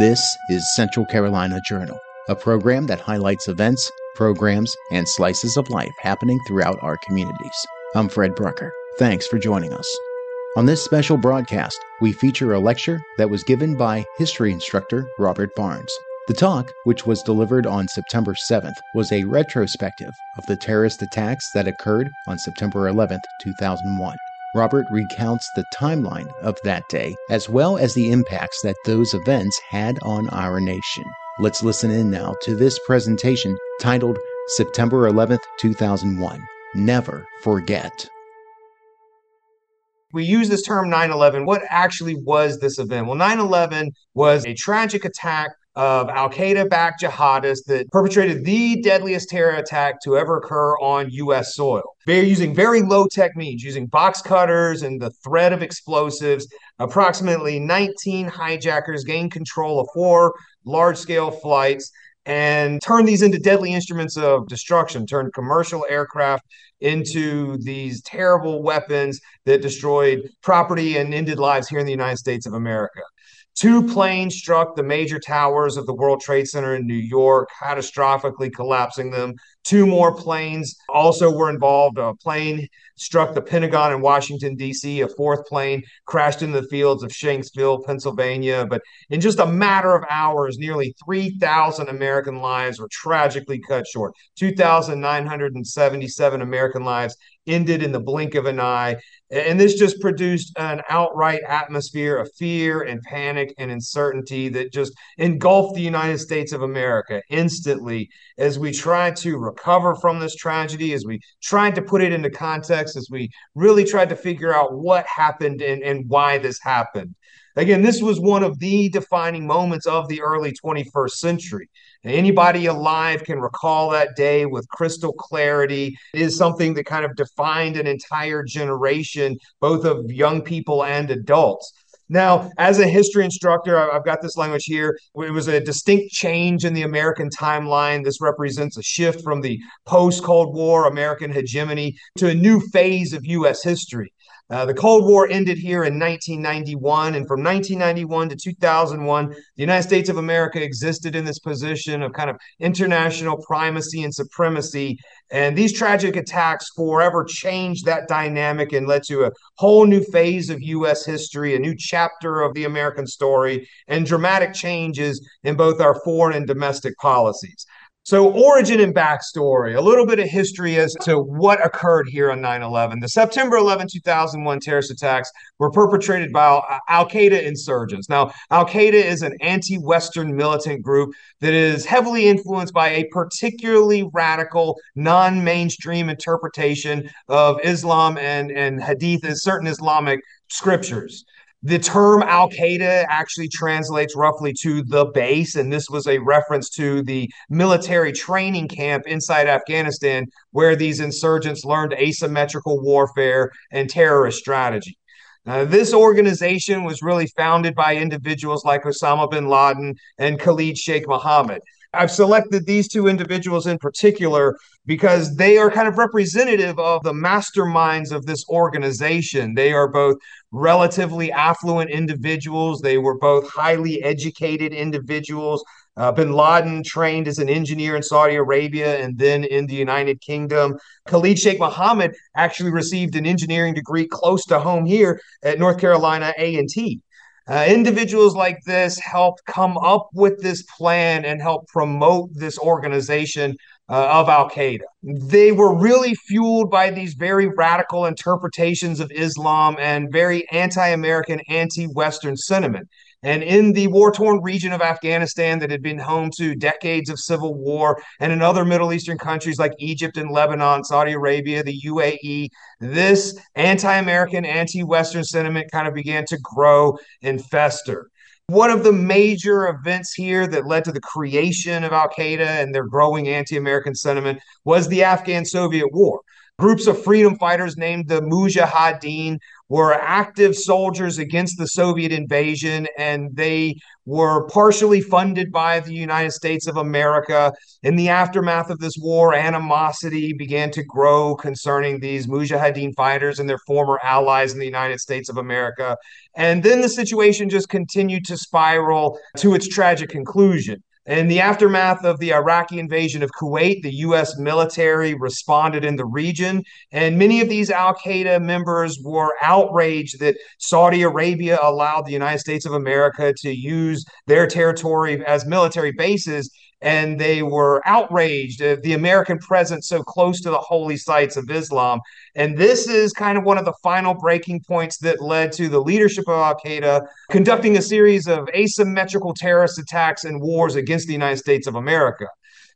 This is Central Carolina Journal, a program that highlights events, programs, and slices of life happening throughout our communities. I'm Fred Brucker. Thanks for joining us. On this special broadcast, we feature a lecture that was given by history instructor Robert Barnes. The talk, which was delivered on September 7th, was a retrospective of the terrorist attacks that occurred on September 11th, 2001. Robert recounts the timeline of that day, as well as the impacts that those events had on our nation. Let's listen in now to this presentation titled September 11th, 2001 Never Forget. We use this term 9 11. What actually was this event? Well, 9 11 was a tragic attack of Al Qaeda backed jihadists that perpetrated the deadliest terror attack to ever occur on U.S. soil. They're using very low tech means, using box cutters and the threat of explosives. Approximately 19 hijackers gained control of four large scale flights and turned these into deadly instruments of destruction, turned commercial aircraft into these terrible weapons that destroyed property and ended lives here in the United States of America. Two planes struck the major towers of the World Trade Center in New York, catastrophically collapsing them. Two more planes also were involved. A plane struck the Pentagon in Washington, D.C. A fourth plane crashed in the fields of Shanksville, Pennsylvania. But in just a matter of hours, nearly 3,000 American lives were tragically cut short. 2,977 American lives ended in the blink of an eye. And this just produced an outright atmosphere of fear and panic and uncertainty that just engulfed the United States of America instantly as we tried to recover from this tragedy, as we tried to put it into context, as we really tried to figure out what happened and, and why this happened. Again, this was one of the defining moments of the early 21st century. Anybody alive can recall that day with crystal clarity. It is something that kind of defined an entire generation, both of young people and adults. Now, as a history instructor, I've got this language here. It was a distinct change in the American timeline. This represents a shift from the post Cold War American hegemony to a new phase of U.S. history. Uh, the Cold War ended here in 1991, and from 1991 to 2001, the United States of America existed in this position of kind of international primacy and supremacy. And these tragic attacks forever changed that dynamic and led to a whole new phase of U.S. history, a new chapter of the American story, and dramatic changes in both our foreign and domestic policies. So, origin and backstory, a little bit of history as to what occurred here on 9 11. The September 11, 2001 terrorist attacks were perpetrated by uh, Al Qaeda insurgents. Now, Al Qaeda is an anti Western militant group that is heavily influenced by a particularly radical, non mainstream interpretation of Islam and, and Hadith and certain Islamic scriptures. The term Al Qaeda actually translates roughly to the base, and this was a reference to the military training camp inside Afghanistan where these insurgents learned asymmetrical warfare and terrorist strategy. This organization was really founded by individuals like Osama bin Laden and Khalid Sheikh Mohammed. I've selected these two individuals in particular because they are kind of representative of the masterminds of this organization. They are both relatively affluent individuals, they were both highly educated individuals. Uh, bin Laden trained as an engineer in Saudi Arabia and then in the United Kingdom. Khalid Sheikh Mohammed actually received an engineering degree close to home here at North Carolina A&T. Uh, individuals like this helped come up with this plan and help promote this organization uh, of Al Qaeda. They were really fueled by these very radical interpretations of Islam and very anti American, anti Western sentiment. And in the war torn region of Afghanistan that had been home to decades of civil war, and in other Middle Eastern countries like Egypt and Lebanon, Saudi Arabia, the UAE, this anti American, anti Western sentiment kind of began to grow and fester. One of the major events here that led to the creation of Al Qaeda and their growing anti American sentiment was the Afghan Soviet War. Groups of freedom fighters named the Mujahideen were active soldiers against the Soviet invasion, and they were partially funded by the United States of America. In the aftermath of this war, animosity began to grow concerning these Mujahideen fighters and their former allies in the United States of America. And then the situation just continued to spiral to its tragic conclusion. In the aftermath of the Iraqi invasion of Kuwait, the U.S. military responded in the region, and many of these Al Qaeda members were outraged that Saudi Arabia allowed the United States of America to use their territory as military bases and they were outraged at the American presence so close to the holy sites of Islam. And this is kind of one of the final breaking points that led to the leadership of Al Qaeda conducting a series of asymmetrical terrorist attacks and wars against the United States of America.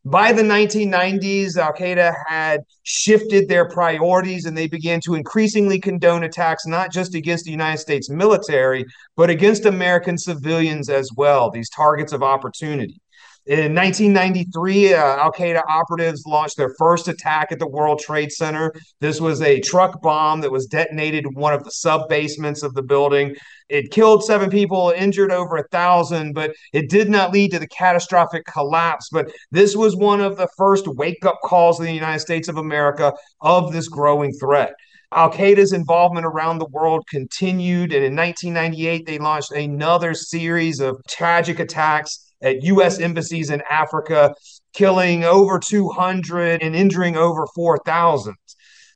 By the 1990s, Al Qaeda had shifted their priorities and they began to increasingly condone attacks not just against the United States military, but against American civilians as well, these targets of opportunity. In 1993, uh, Al Qaeda operatives launched their first attack at the World Trade Center. This was a truck bomb that was detonated in one of the sub basements of the building. It killed seven people, injured over a thousand, but it did not lead to the catastrophic collapse. But this was one of the first wake up calls in the United States of America of this growing threat. Al Qaeda's involvement around the world continued, and in 1998, they launched another series of tragic attacks at U.S. embassies in Africa, killing over 200 and injuring over 4,000.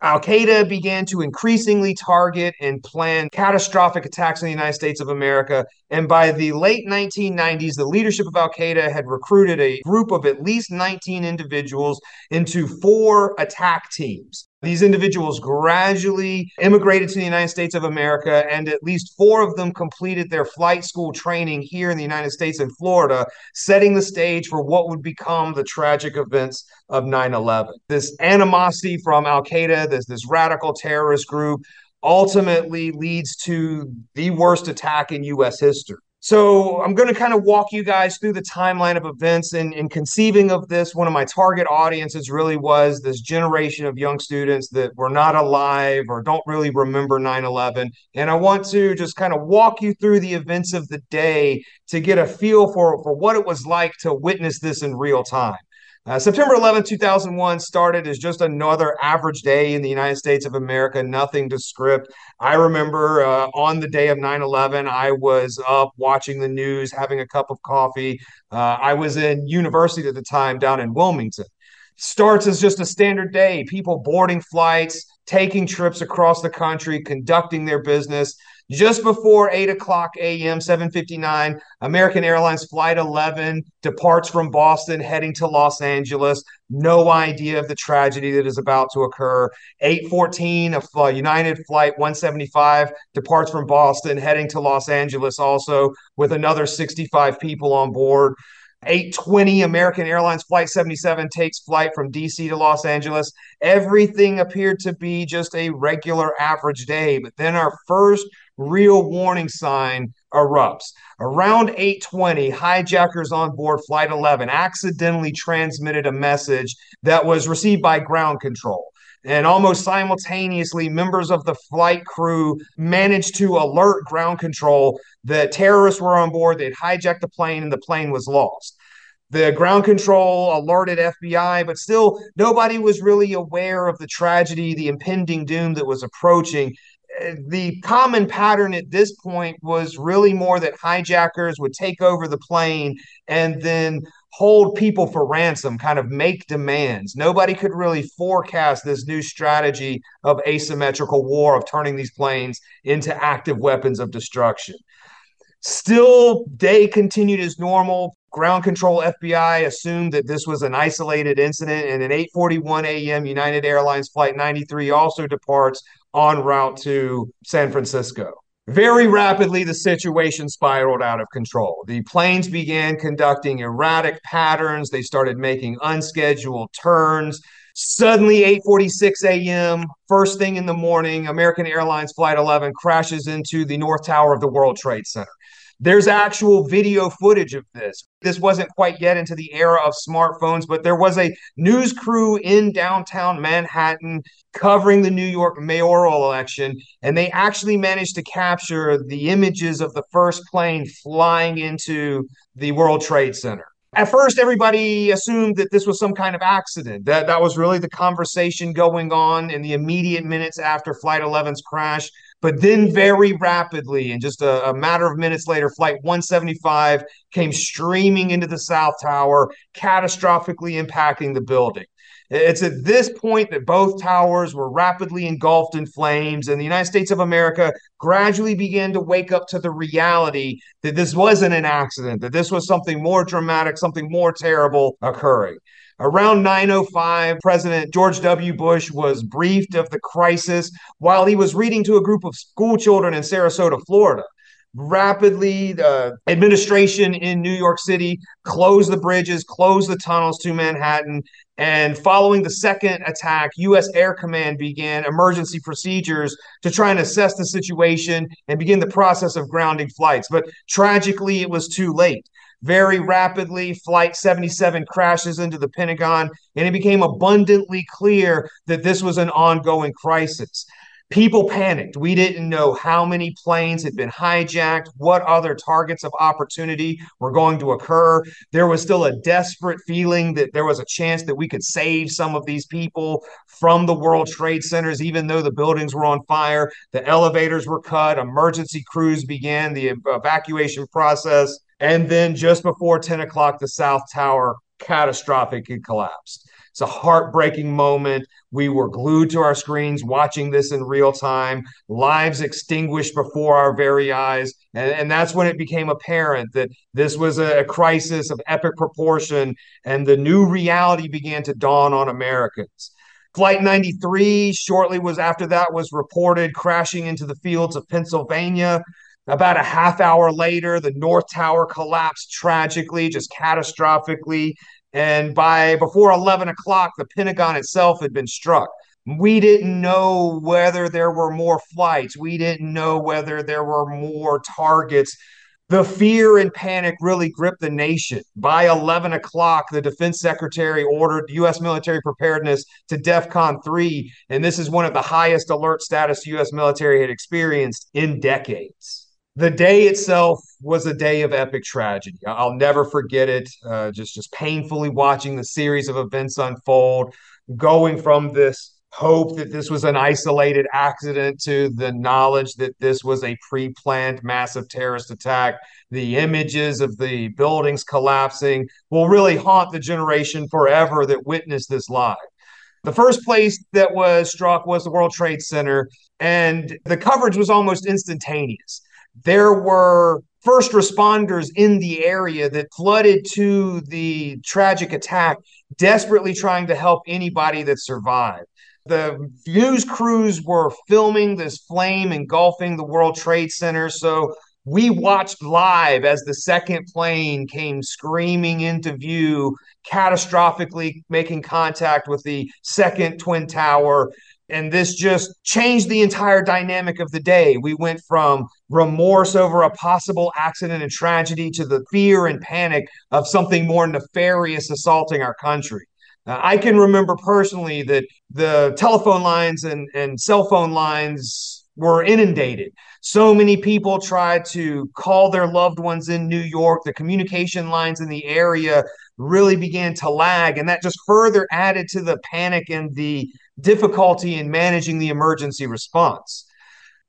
Al Qaeda began to increasingly target and plan catastrophic attacks on the United States of America. And by the late 1990s, the leadership of Al Qaeda had recruited a group of at least 19 individuals into four attack teams. These individuals gradually immigrated to the United States of America, and at least four of them completed their flight school training here in the United States in Florida, setting the stage for what would become the tragic events of 9 11. This animosity from Al Qaeda, this, this radical terrorist group, ultimately leads to the worst attack in U.S. history. So I'm going to kind of walk you guys through the timeline of events and in conceiving of this, one of my target audiences really was this generation of young students that were not alive or don't really remember 9-11. And I want to just kind of walk you through the events of the day to get a feel for, for what it was like to witness this in real time. Uh, September 11, 2001 started as just another average day in the United States of America, nothing to script. I remember uh, on the day of 9 11, I was up watching the news, having a cup of coffee. Uh, I was in university at the time down in Wilmington. Starts as just a standard day, people boarding flights, taking trips across the country, conducting their business. Just before 8 o'clock a.m., 759, American Airlines Flight 11 departs from Boston heading to Los Angeles. No idea of the tragedy that is about to occur. 814, a United Flight 175 departs from Boston heading to Los Angeles also with another 65 people on board. 820 American Airlines Flight 77 takes flight from DC to Los Angeles. Everything appeared to be just a regular average day, but then our first real warning sign erupts. Around 8:20, hijackers on board flight 11 accidentally transmitted a message that was received by ground control. And almost simultaneously, members of the flight crew managed to alert ground control that terrorists were on board. They'd hijacked the plane and the plane was lost. The ground control alerted FBI, but still nobody was really aware of the tragedy, the impending doom that was approaching the common pattern at this point was really more that hijackers would take over the plane and then hold people for ransom, kind of make demands. Nobody could really forecast this new strategy of asymmetrical war, of turning these planes into active weapons of destruction. Still, day continued as normal. Ground control FBI assumed that this was an isolated incident, and at 8:41 a.m., United Airlines Flight 93 also departs on route to San Francisco. Very rapidly, the situation spiraled out of control. The planes began conducting erratic patterns. They started making unscheduled turns. Suddenly, 8:46 a.m., first thing in the morning, American Airlines Flight 11 crashes into the North Tower of the World Trade Center. There's actual video footage of this. This wasn't quite yet into the era of smartphones, but there was a news crew in downtown Manhattan covering the New York mayoral election, and they actually managed to capture the images of the first plane flying into the World Trade Center. At first, everybody assumed that this was some kind of accident. That that was really the conversation going on in the immediate minutes after Flight 11's crash. But then, very rapidly, in just a, a, matter of minutes later, Flight 175 came streaming into the South Tower, catastrophically impacting the building. It's at this point that both towers were rapidly engulfed in flames, and the United States of America gradually began to wake up to the reality that this wasn't an accident, that this was something more dramatic, something more terrible occurring. Around 905, President George W. Bush was briefed of the crisis while he was reading to a group of school children in Sarasota, Florida rapidly the administration in New York City closed the bridges, closed the tunnels to Manhattan. And following the second attack, U.S. Air Command began emergency procedures to try and assess the situation and begin the process of grounding flights. But tragically, it was too late. Very rapidly, Flight 77 crashes into the Pentagon, and it became abundantly clear that this was an ongoing crisis. People panicked. We didn't know how many planes had been hijacked, what other targets of opportunity were going to occur. There was still a desperate feeling that there was a chance that we could save some of these people from the World Trade Centers, even though the buildings were on fire. The elevators were cut, emergency crews began the evacuation process. And then just before 10 o'clock, the South Tower catastrophically collapsed. It's a heartbreaking moment. We were glued to our screens watching this in real time, lives extinguished before our very eyes. And, and that's when it became apparent that this was a, a crisis of epic proportion and the new reality began to dawn on Americans. Flight 93 shortly was after that was reported crashing into the fields of Pennsylvania. About a half hour later, the North Tower collapsed tragically, just catastrophically. And by before 11 o'clock, the Pentagon itself had been struck. We didn't know whether there were more flights. We didn't know whether there were more targets. The fear and panic really gripped the nation. By 11 o'clock, the defense secretary ordered U.S. military preparedness to DEFCON 3. And this is one of the highest alert status U.S. military had experienced in decades the day itself was a day of epic tragedy. I'll never forget it. Uh, just just painfully watching the series of events unfold, going from this hope that this was an isolated accident to the knowledge that this was a pre-planned massive terrorist attack. The images of the buildings collapsing will really haunt the generation forever that witnessed this live. The first place that was struck was the World Trade Center, and the coverage was almost instantaneous there were first responders in the area that flooded to the tragic attack, desperately trying to help anybody that survived. The news crews were filming this flame engulfing the World Trade Center. So we watched live as the second plane came screaming into view, catastrophically making contact with the second Twin Tower. And this just changed the entire dynamic of the day. We went from remorse over a possible accident and tragedy to the fear and panic of something more nefarious assaulting our country. Uh, I can remember personally that the telephone lines and, and cell phone lines were inundated. So many people tried to call their loved ones in New York. The communication lines in the area really began to lag, and that just further added to the panic and the difficulty in managing the emergency response.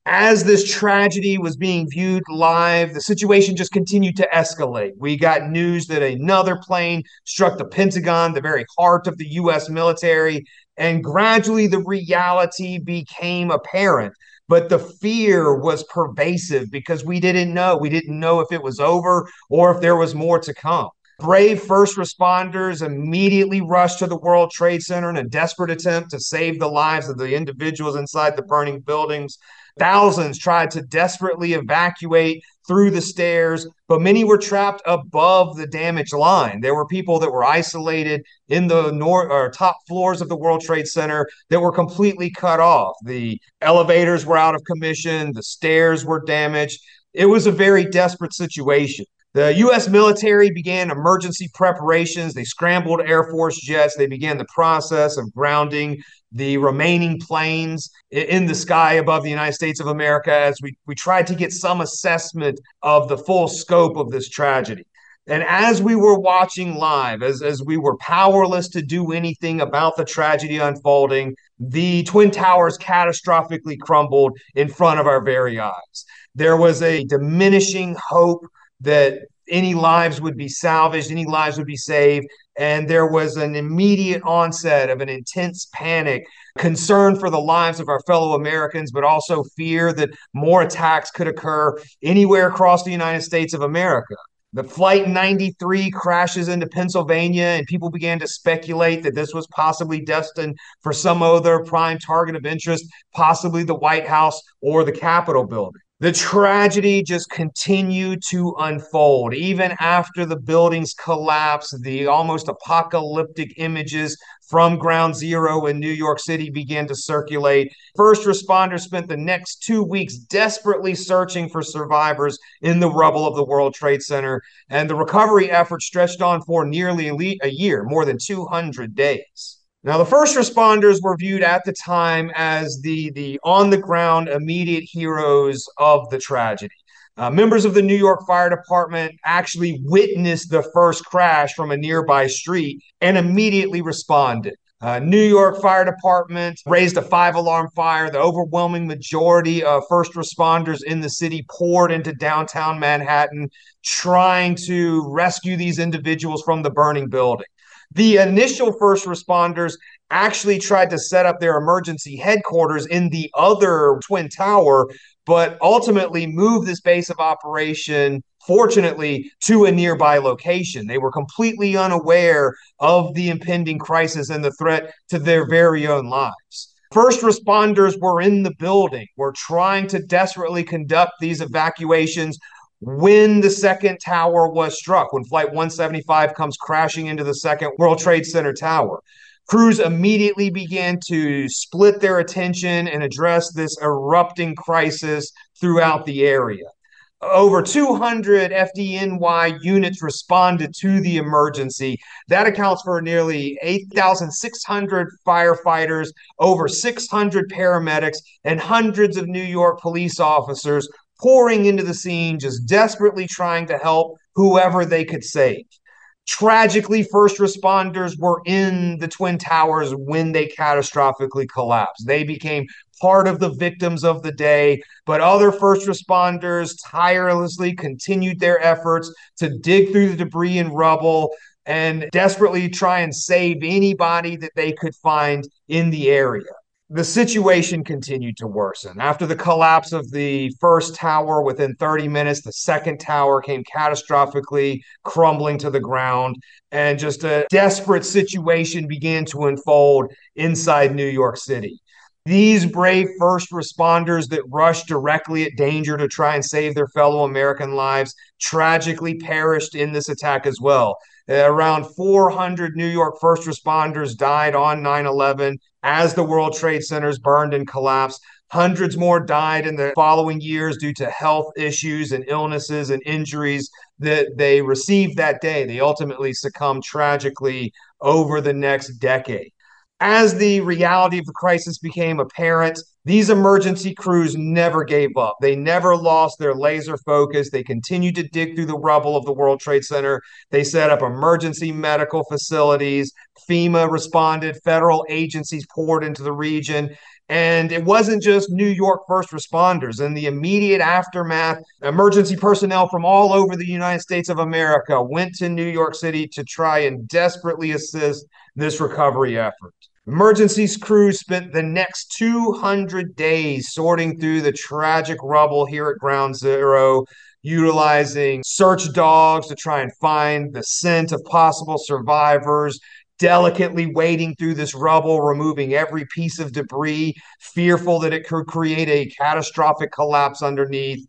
As this tragedy was being viewed live, the situation just continued to escalate. We got news that another plane struck the Pentagon, the very heart of the US military, and gradually the reality became apparent. But the fear was pervasive because we didn't know. We didn't know if it was over or if there was more to come. Brave first responders immediately rushed to the World Trade Center in a desperate attempt to save the lives of the individuals inside the burning buildings. Thousands tried to desperately evacuate through the stairs, but many were trapped above the damage line. There were people that were isolated in the north or top floors of the World Trade Center that were completely cut off. The elevators were out of commission, the stairs were damaged. It was a very desperate situation. The U.S. military began emergency preparations. They scrambled Air Force jets. They began the process of grounding the remaining planes in the sky above the United States of America as we, we tried to get some assessment of the full scope of this tragedy. And as we were watching live, as, as we were powerless to do anything about the tragedy unfolding, the Twin Towers catastrophically crumbled in front of our very eyes. There was a diminishing hope that any lives would be salvaged, any lives would be saved. And there was an immediate onset of an intense panic, concern for the lives of our fellow Americans, but also fear that more attacks could occur anywhere across the United States of America. The Flight 93 crashes into Pennsylvania, and people began to speculate that this was possibly destined for some other prime target of interest, possibly the White House or the Capitol building. The tragedy just continued to unfold. Even after the buildings collapsed, the almost apocalyptic images from ground zero in New York City began to circulate. First responders spent the next two weeks desperately searching for survivors in the rubble of the World Trade Center, and the recovery effort stretched on for nearly a year, more than 200 days. Now, the first responders were viewed at the time as the, the on the ground immediate heroes of the tragedy. Uh, members of the New York Fire Department actually witnessed the first crash from a nearby street and immediately responded. Uh, New York Fire Department raised a five alarm fire. The overwhelming majority of first responders in the city poured into downtown Manhattan, trying to rescue these individuals from the burning building. The initial first responders actually tried to set up their emergency headquarters in the other Twin Tower, but ultimately moved this base of operation, fortunately, to a nearby location. They were completely unaware of the impending crisis and the threat to their very own lives. First responders were in the building, were trying to desperately conduct these evacuations when the second tower was struck, when Flight 175 comes crashing into the second World Trade Center tower. Crews immediately began to split their attention and address this erupting crisis throughout the area. Over 200 FDNY units responded to the emergency. That accounts for nearly 8,600 firefighters, over 600 paramedics, and hundreds of New York police officers pouring into the scene, just desperately trying to help whoever they could save. Tragically, first responders were in the Twin Towers when they catastrophically collapsed. They became part of the victims of the day, but other first responders tirelessly continued their efforts to dig through the debris and rubble and desperately try and save anybody that they could find in the area the situation continued to worsen. After the collapse of the first tower, within 30 minutes, the second tower came catastrophically crumbling to the ground, and just a desperate situation began to unfold inside New York City. These brave first responders that rushed directly at danger to try and save their fellow American lives tragically perished in this attack as well. Uh, around 400 New York first responders died on 9 11 as the World Trade Centers burned and collapsed. Hundreds more died in the following years due to health issues and illnesses and injuries that they received that day. They ultimately succumbed tragically over the next decade. As the reality of the crisis became apparent, these emergency crews never gave up. They never lost their laser focus. They continued to dig through the rubble of the World Trade Center. They set up emergency medical facilities. FEMA responded, federal agencies poured into the region. And it wasn't just New York first responders. In the immediate aftermath, emergency personnel from all over the United States of America went to New York City to try and desperately assist this recovery effort. Emergencies crews spent the next 200 days sorting through the tragic rubble here at Ground Zero, utilizing search dogs to try and find the scent of possible survivors, delicately wading through this rubble, removing every piece of debris, fearful that it could create a catastrophic collapse underneath.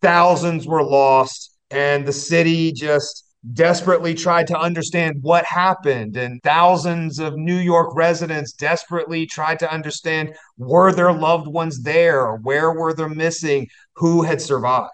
Thousands were lost, and the city just desperately tried to understand what happened, and thousands of New York residents desperately tried to understand were their loved ones there? Where were they missing? Who had survived?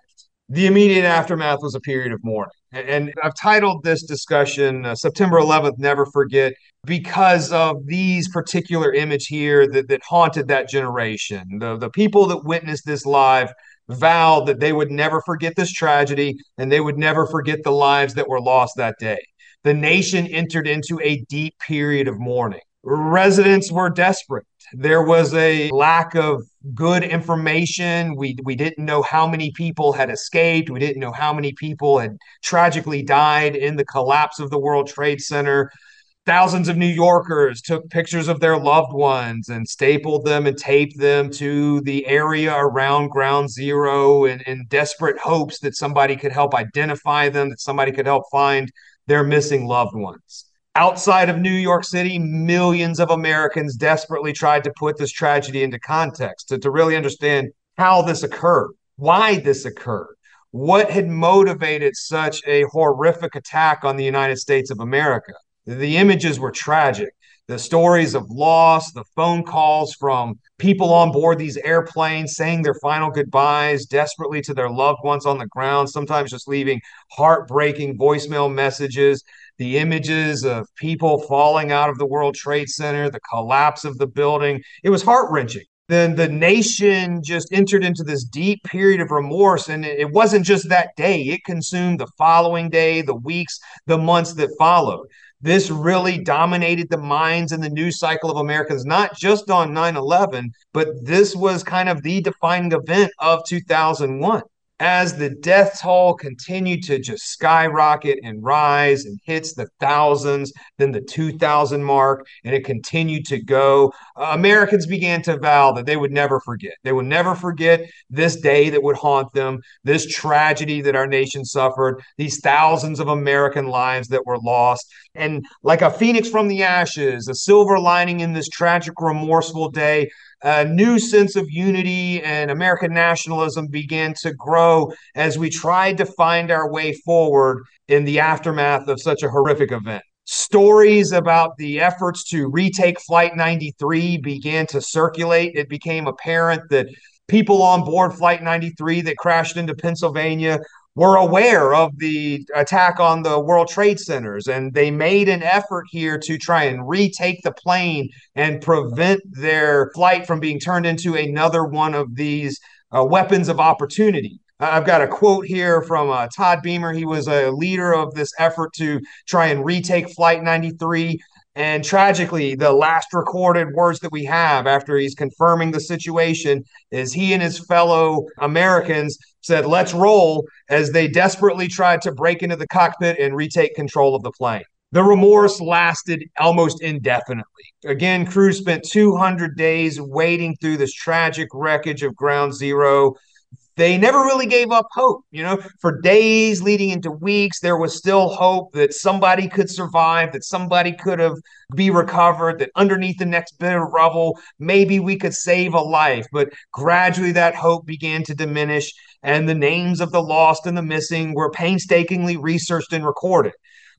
The immediate aftermath was a period of mourning. And I've titled this discussion uh, September 11th, Never Forget, because of these particular image here that, that haunted that generation. The, the people that witnessed this live vowed that they would never forget this tragedy and they would never forget the lives that were lost that day. The nation entered into a deep period of mourning. Residents were desperate. There was a lack of good information. We, we didn't know how many people had escaped. We didn't know how many people had tragically died in the collapse of the World Trade Center. Thousands of New Yorkers took pictures of their loved ones and stapled them and taped them to the area around ground zero in, in desperate hopes that somebody could help identify them, that somebody could help find their missing loved ones. Outside of New York City, millions of Americans desperately tried to put this tragedy into context to, to really understand how this occurred, why this occurred, what had motivated such a horrific attack on the United States of America. The images were tragic. The stories of loss, the phone calls from people on board these airplanes saying their final goodbyes desperately to their loved ones on the ground, sometimes just leaving heartbreaking voicemail messages the images of people falling out of the World Trade Center, the collapse of the building. It was heart wrenching. Then the nation just entered into this deep period of remorse. And it wasn't just that day, it consumed the following day, the weeks, the months that followed. This really dominated the minds and the news cycle of Americans, not just on 9 11, but this was kind of the defining event of 2001 as the death toll continued to just skyrocket and rise and hits the thousands, then the 2000 mark, and it continued to go, uh, Americans began to vow that they would never forget. They would never forget this day that would haunt them, this tragedy that our nation suffered, these thousands of American lives that were lost. And like a phoenix from the ashes, a silver lining in this tragic, remorseful day, a new sense of unity and American nationalism began to grow as we tried to find our way forward in the aftermath of such a horrific event. Stories about the efforts to retake Flight 93 began to circulate. It became apparent that people on board Flight 93 that crashed into Pennsylvania were aware of the attack on the World Trade Centers, and they made an effort here to try and retake the plane and prevent their flight from being turned into another one of these uh, weapons of opportunity. I've got a quote here from uh, Todd Beamer. He was a leader of this effort to try and retake Flight 93. And tragically, the last recorded words that we have after he's confirming the situation is he and his fellow Americans said, Let's roll, as they desperately tried to break into the cockpit and retake control of the plane. The remorse lasted almost indefinitely. Again, crew spent 200 days wading through this tragic wreckage of Ground Zero they never really gave up hope. You know, for days leading into weeks, there was still hope that somebody could survive, that somebody could have be recovered, that underneath the next bit of rubble, maybe we could save a life. But gradually that hope began to diminish, and the names of the lost and the missing were painstakingly researched and recorded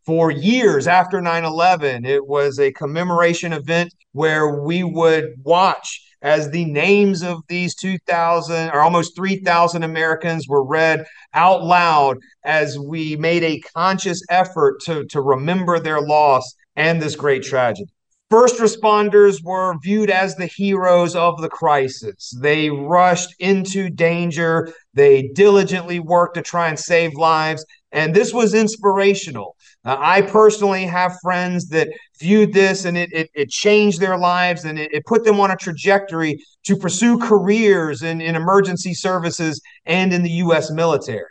for years after 9 11. It was a commemoration event where we would watch as the names of these 2,000 or almost 3,000 Americans were read out loud as we made a conscious effort to, to remember their loss and this great tragedy. First responders were viewed as the heroes of the crisis. They rushed into danger. They diligently worked to try and save lives. And this was inspirational. Uh, I personally have friends that viewed this and it, it, it changed their lives and it, it, put them on a trajectory to pursue careers in, in emergency services and in the U.S. military.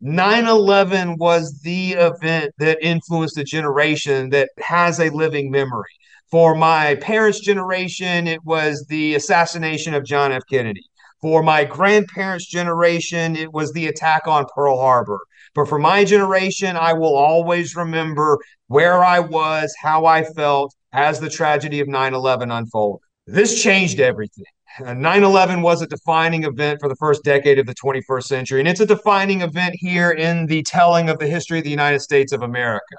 9 11 was the event that influenced a generation that has a living memory. For my parents' generation, it was the assassination of John F. Kennedy. For my grandparents' generation, it was the attack on Pearl Harbor. But for my generation, I will always remember where I was, how I felt as the tragedy of 9 11 unfolded. This changed everything. Uh, 9 11 was a defining event for the first decade of the 21st century, and it's a defining event here in the telling of the history of the United States of America.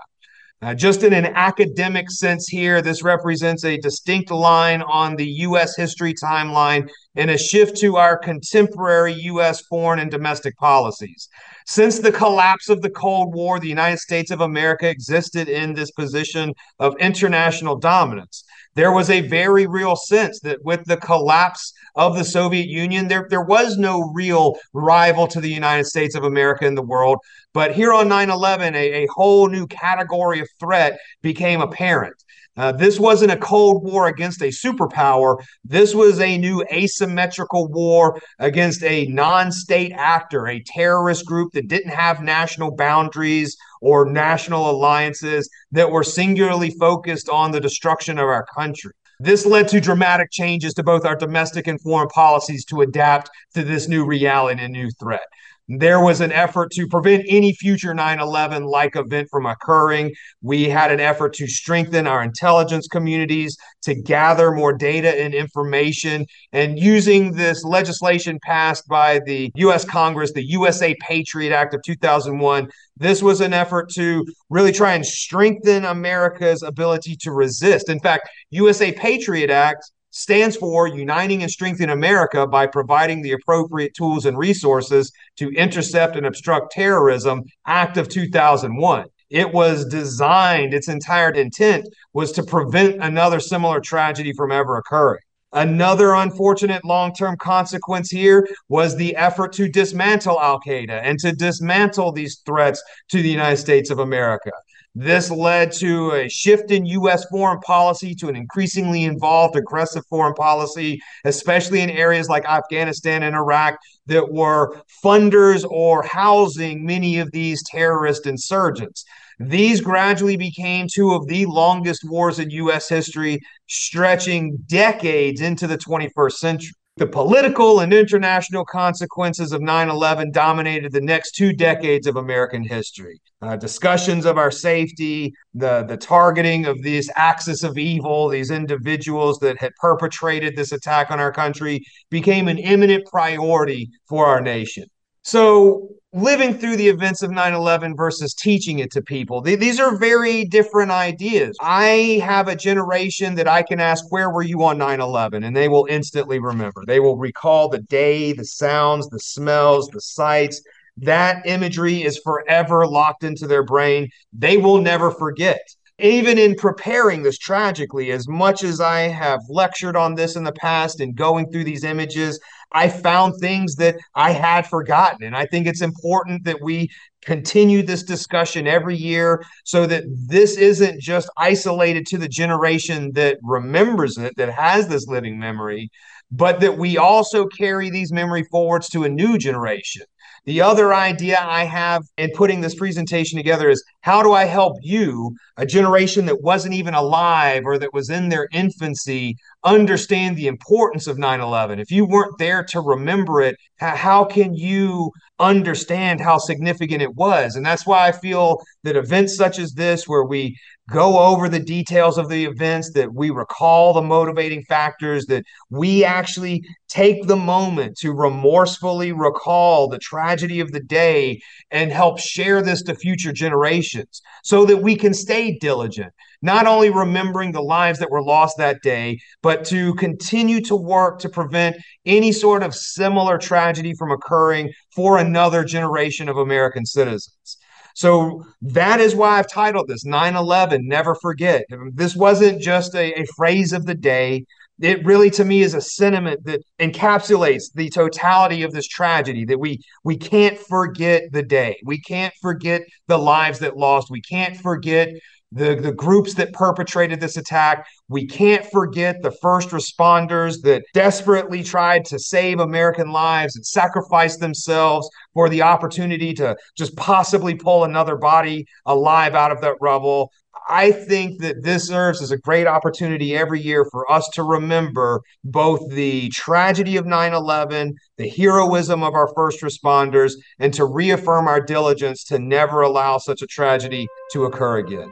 Uh, just in an academic sense here, this represents a distinct line on the U.S. history timeline and a shift to our contemporary U.S. foreign and domestic policies. Since the collapse of the Cold War, the United States of America existed in this position of international dominance. There was a very real sense that with the collapse of the Soviet Union, there, there was no real rival to the United States of America in the world. But here on 9 11, a, a whole new category of threat became apparent. Uh, this wasn't a Cold War against a superpower. This was a new asymmetrical war against a non state actor, a terrorist group that didn't have national boundaries or national alliances that were singularly focused on the destruction of our country. This led to dramatic changes to both our domestic and foreign policies to adapt to this new reality and new threat. There was an effort to prevent any future 9 11 like event from occurring. We had an effort to strengthen our intelligence communities, to gather more data and information. And using this legislation passed by the US Congress, the USA Patriot Act of 2001, this was an effort to really try and strengthen America's ability to resist. In fact, USA Patriot Act stands for Uniting and Strengthening America by providing the appropriate tools and resources to intercept and obstruct terrorism, Act of 2001. It was designed, its entire intent was to prevent another similar tragedy from ever occurring. Another unfortunate long term consequence here was the effort to dismantle Al Qaeda and to dismantle these threats to the United States of America. This led to a shift in U.S. foreign policy to an increasingly involved, aggressive foreign policy, especially in areas like Afghanistan and Iraq that were funders or housing many of these terrorist insurgents. These gradually became two of the longest wars in U.S. history, stretching decades into the 21st century. The political and international consequences of 9 11 dominated the next two decades of American history. Uh, discussions of our safety, the, the targeting of this axis of evil, these individuals that had perpetrated this attack on our country, became an imminent priority for our nation. So, living through the events of 9 11 versus teaching it to people, these are very different ideas. I have a generation that I can ask, Where were you on 9 11? And they will instantly remember. They will recall the day, the sounds, the smells, the sights. That imagery is forever locked into their brain. They will never forget even in preparing this tragically, as much as I have lectured on this in the past and going through these images, I found things that I had forgotten. And I think it's important that we continue this discussion every year so that this isn't just isolated to the generation that remembers it, that has this living memory, but that we also carry these memory forwards to a new generation. The other idea I have in putting this presentation together is how do I help you, a generation that wasn't even alive or that was in their infancy, understand the importance of 9 11? If you weren't there to remember it, how can you understand how significant it was? And that's why I feel that events such as this, where we go over the details of the events, that we recall the motivating factors, that we actually take the moment to remorsefully recall the tragedy of the day and help share this to future generations so that we can stay diligent, not only remembering the lives that were lost that day, but to continue to work to prevent any sort of similar tragedy from occurring for another generation of American citizens. So that is why I've titled this 9 11 Never Forget. This wasn't just a, a, phrase of the day. It really, to me, is a sentiment that encapsulates the totality of this tragedy that we, we can't forget the day. We can't forget the lives that lost. We can't forget the, the groups that perpetrated this attack. We can't forget the first responders that desperately tried to save American lives and sacrificed themselves for the opportunity to just possibly pull another body alive out of that rubble. I think that this serves as a great opportunity every year for us to remember both the tragedy of 9 11, the heroism of our first responders, and to reaffirm our diligence to never allow such a tragedy to occur again.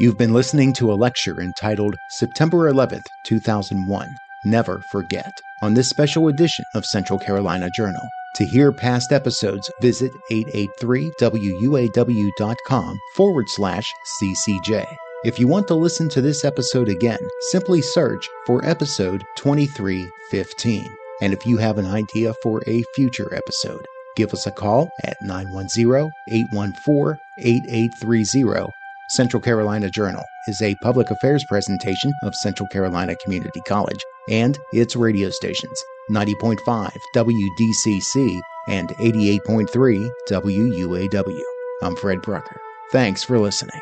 You've been listening to a lecture entitled September 11th, 2001 Never Forget on this special edition of Central Carolina Journal. To hear past episodes, visit 883wuaw.com forward slash CCJ. If you want to listen to this episode again, simply search for episode 2315. And if you have an idea for a future episode, give us a call at 910 814 8830. Central Carolina Journal is a public affairs presentation of Central Carolina Community College and its radio stations 90.5 WDCC and 88.3 WUAW. I'm Fred Brucker. Thanks for listening.